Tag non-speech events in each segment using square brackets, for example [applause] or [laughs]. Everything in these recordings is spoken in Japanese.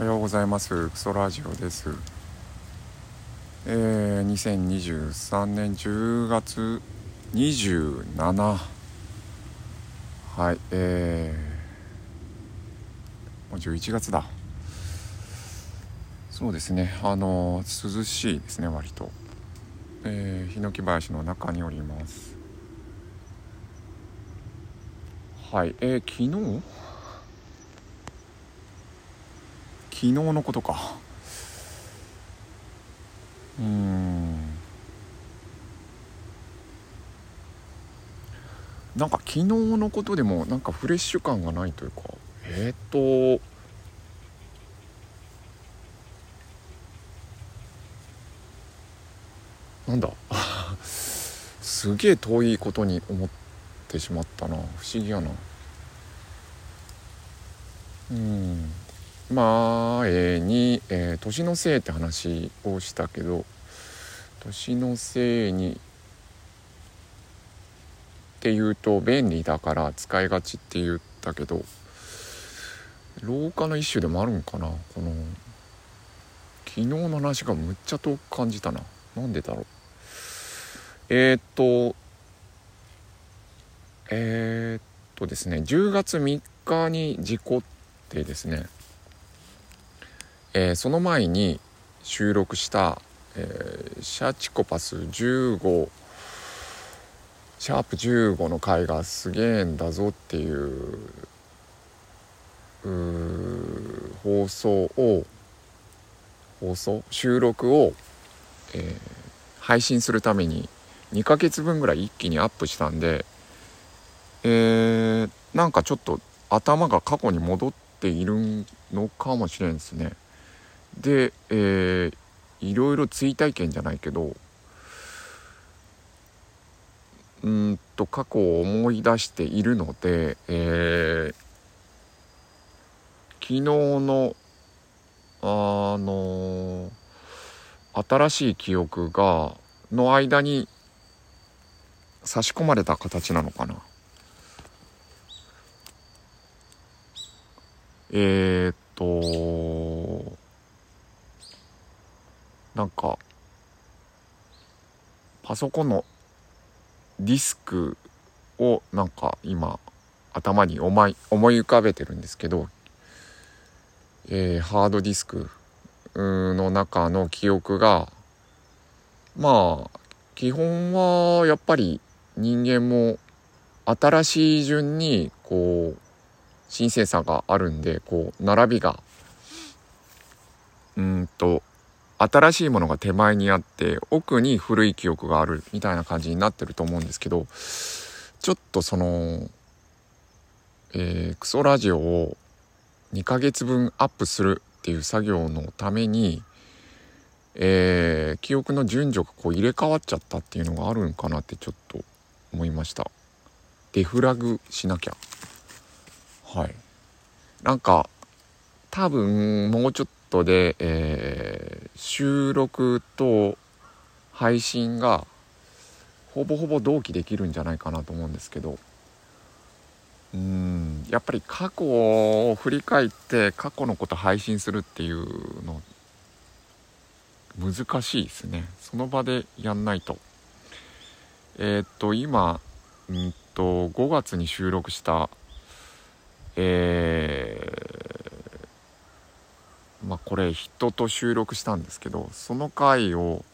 おはようございます。クソラジオです。えー、2023年10月27はいえー、もう11月だ。そうですね。あの涼しいですね割と。えー、ヒノキ林の中におります。はいえー、昨日？昨日のことか。うん。なんか昨日のことでもなんかフレッシュ感がないというか。えっ、ー、と。なんだ。[laughs] すげえ遠いことに思ってしまったな。不思議やな。うん。前に、えー、年のせいって話をしたけど年のせいにって言うと便利だから使いがちって言ったけど老化の一種でもあるんかなこの昨日の話がむっちゃ遠く感じたな。なんでだろう。えー、っとえー、っとですね10月3日に事故ってですねえー、その前に収録した「えー、シャチコパス15」シャープ15の回がすげえんだぞっていう放送を放送？収録を、えー、配信するために2ヶ月分ぐらい一気にアップしたんで、えー、なんかちょっと頭が過去に戻っているのかもしれんですね。で、えー、いろいろ追体験じゃないけどうんと過去を思い出しているので、えー、昨日のあの新しい記憶がの間に差し込まれた形なのかな。えー、っとなんかパソコンのディスクをなんか今頭に思い思い浮かべてるんですけど、えー、ハードディスクの中の記憶がまあ基本はやっぱり人間も新しい順にこう新鮮さがあるんでこう並びがうんと新しいものが手前にあって奥に古い記憶があるみたいな感じになってると思うんですけどちょっとその、えー、クソラジオを2ヶ月分アップするっていう作業のために、えー、記憶の順序がこう入れ替わっちゃったっていうのがあるんかなってちょっと思いました。デフラグしなきゃ。はい。なんか多分もうちょっトで、えー、収録と配信がほぼほぼ同期できるんじゃないかなと思うんですけど。うんやっぱり過去を振り返って過去のこと配信するっていうの難しいですね。その場でやんないと。えー、っと今うんと5月に収録したえーまあ、これ人と収録したんですけどその回を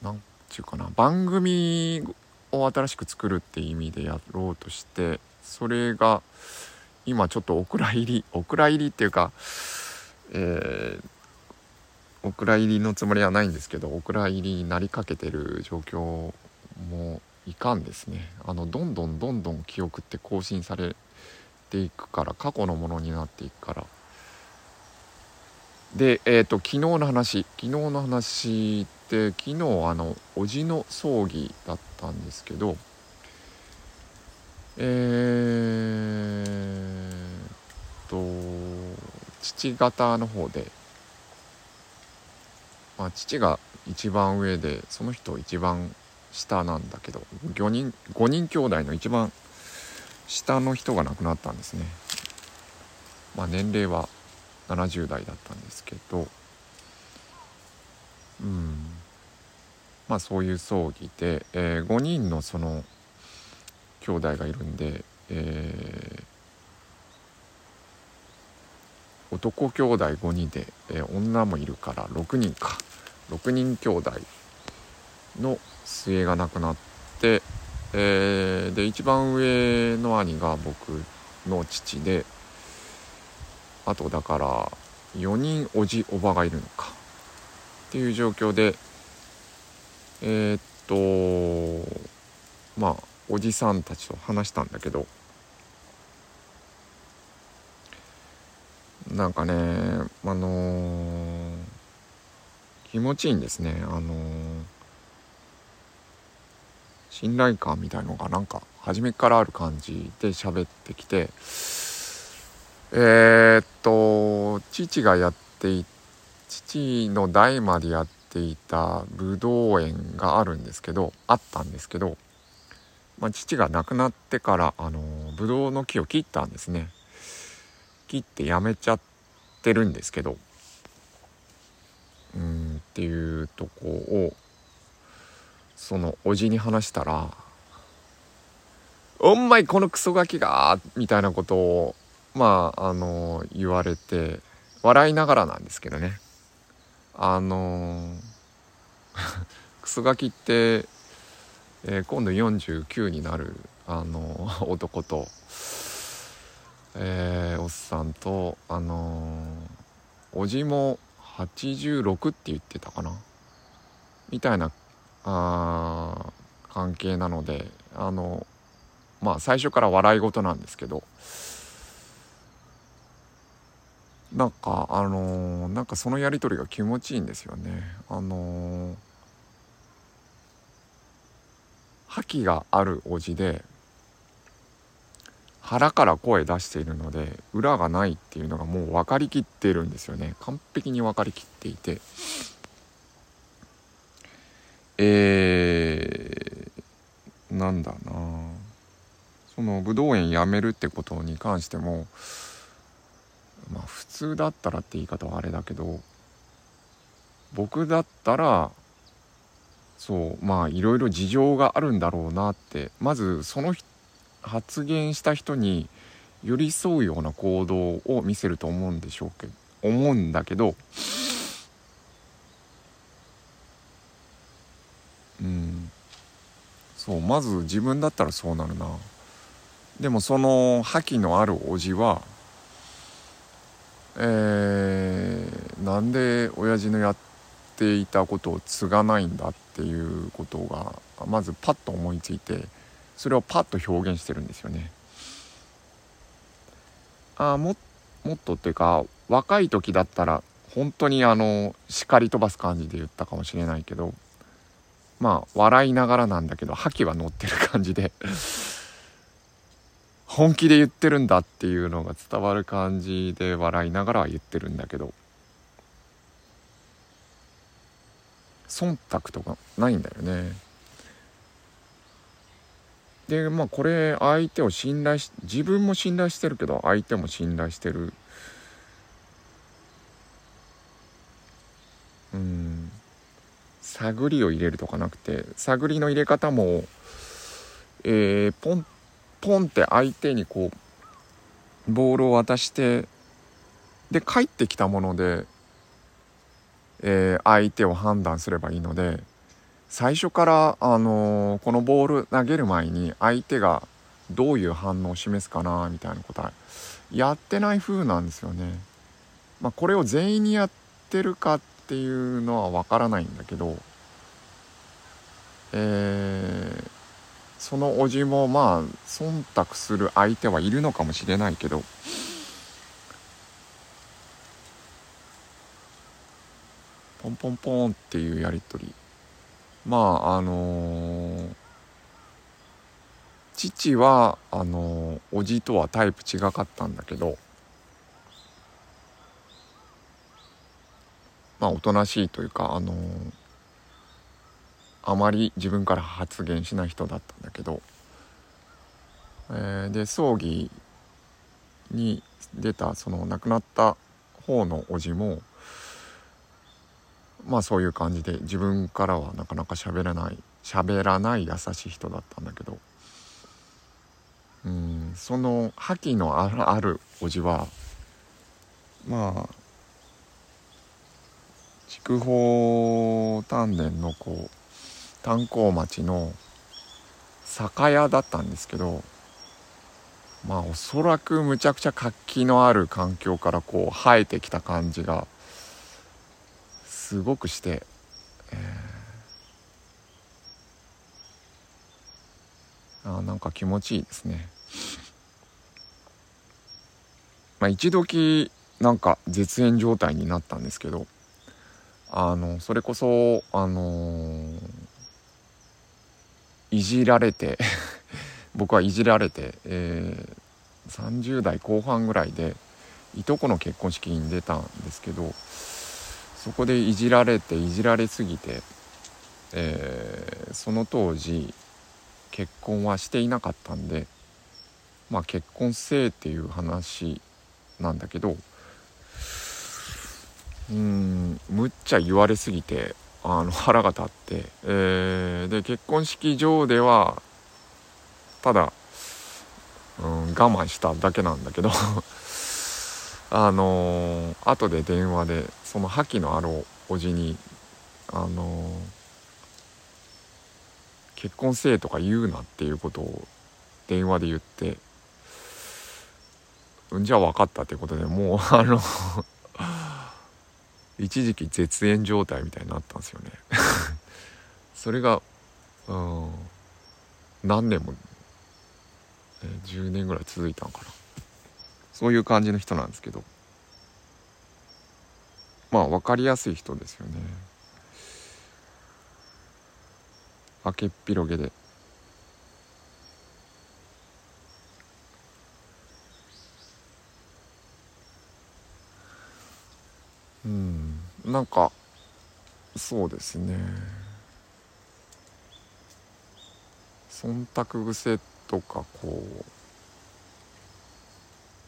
何ちゅうかな番組を新しく作るっていう意味でやろうとしてそれが今ちょっとお蔵入りお蔵入りっていうかえー、お蔵入りのつもりはないんですけどお蔵入りになりかけてる状況もいかんですね。あのどんどんどんどん記憶って更新されていくから過去のものになっていくから。でえっ、ー、と昨日の話昨日の話って昨日あの叔父の葬儀だったんですけどえー、と父方の方で、まあ、父が一番上でその人一番下なんだけど5人5人兄弟の一番下の人が亡くなったんですね。まあ、年齢は70代だったんですけど。うん。まあそういう葬儀で、えー、5人のその兄弟がいるんで、えー、男兄弟5人で、えー、女もいるから6人か。6人兄弟の末が亡くなって、えー、で一番上の兄が僕の父であとだから4人おじおばがいるのか。っていう状況でえー、っとまあおじさんたちと話したんだけどなんかねあのー、気持ちいいんですね。あのー、信頼感みたいのがなんか初めからある感じで喋ってきてえー、っと父がやってい父の代までやっていたぶどう園があるんですけどあったんですけど、まあ、父が亡くなってからあのぶどうの木を切ったんですね。切ってやめちゃってるんですけどうんっていうとこをそのおじに話したら「おんまいこのクソガキが!」みたいなことをまああの言われて笑いながらなんですけどねあの [laughs] クソガキって、えー、今度49になるあの男と、えー、おっさんとあのおじも86って言ってたかなみたいなあ関係なのであのまあ最初から笑い事なんですけどなんかあのー、なんかそのやり取りが気持ちいいんですよね。あのー、覇気があるおじで腹から声出しているので裏がないっていうのがもう分かりきってるんですよね。完璧に分かりきっていて。えー、なんだな。その武道園やめるってことに関してもまあ普通だったらって言い方はあれだけど僕だったらそうまあいろいろ事情があるんだろうなってまずその発言した人に寄り添うような行動を見せると思うんでしょうけど思うんだけどうんそうまず自分だったらそうなるなでもその覇気のあるおじはえー、なんで親父のやっていたことを継がないんだっていうことがまずパッと思いついてそれをパッと表現してるんですよね。あももっとっていうか若い時だったら本当にあの叱り飛ばす感じで言ったかもしれないけどまあ笑いながらなんだけど覇気は乗ってる感じで本気で言ってるんだっていうのが伝わる感じで笑いながらは言ってるんだけど忖度とかないんだよね。でまあこれ相手を信頼し自分も信頼してるけど相手も信頼してるうん探りを入れるとかなくて探りの入れ方もえー、ポンポンって相手にこうボールを渡してで帰ってきたもので、えー、相手を判断すればいいので最初から、あのー、このボール投げる前に相手がどういう反応を示すかなみたいなことはやってない風なんですよね。まあ、これを全員にやってるかってていうのはわからないんだけど、えーそのおじもまあ忖度する相手はいるのかもしれないけどポンポンポンっていうやり取り。まああのー、父はあのー、おじとはタイプ違かったんだけどまあおとなしいというかあのあまり自分から発言しない人だったんだけど、えー、で葬儀に出たその亡くなった方のおじもまあそういう感じで自分からはなかなか喋らない喋らない優しい人だったんだけどうんその覇気のあるおじはまあ筑豊丹田のこう炭鉱町の酒屋だったんですけどまあおそらくむちゃくちゃ活気のある環境からこう生えてきた感じがすごくして、えー、あなんか気持ちいいですね。まあ一時なんか絶縁状態になったんですけどあのそれこそあの、いじられて [laughs] 僕はいじられて、えー、30代後半ぐらいでいとこの結婚式に出たんですけどそこでいじられていじられすぎて、えー、その当時結婚はしていなかったんでまあ結婚せえっていう話なんだけどうんむっちゃ言われすぎてあの腹が立って、えー、で結婚式場ではただ、うん、我慢しただけなんだけど [laughs] あのー、後で電話でその覇気のあるおじにあのー、結婚せえとか言うなっていうことを電話で言ってうんじゃあ分かったってことでもうあの一時期絶縁状態みたいになったんですよね。[laughs] それがうん何年も、え10年ぐらい続いたんかな。そういう感じの人なんですけど。まあ分かりやすい人ですよね。明けっ広げで。うん。なんかそうですね。忖度癖とかこう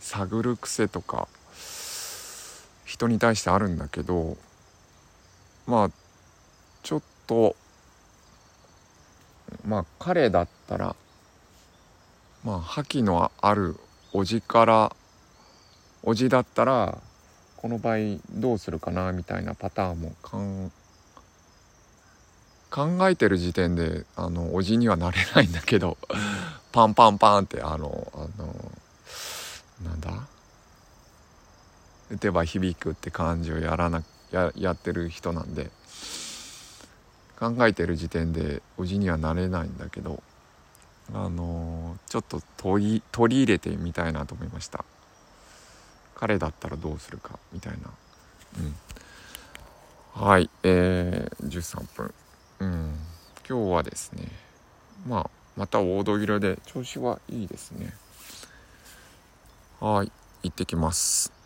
探る癖とか人に対してあるんだけどまあちょっとまあ彼だったらまあ覇気のあるおじからおじだったらこの場合どうするかなみたいなパターンも考えてる時点であのおじにはなれないんだけど [laughs] パンパンパンってあのあのなんだ？打てば響くって感じをやらなややってる人なんで考えてる時点でおじにはなれないんだけどあのちょっと取り取り入れてみたいなと思いました。彼だったらどうするかみたいな。うん。はいえー、13分。うん。今日はですねまあまた黄土色で調子はいいですね。はい行ってきます。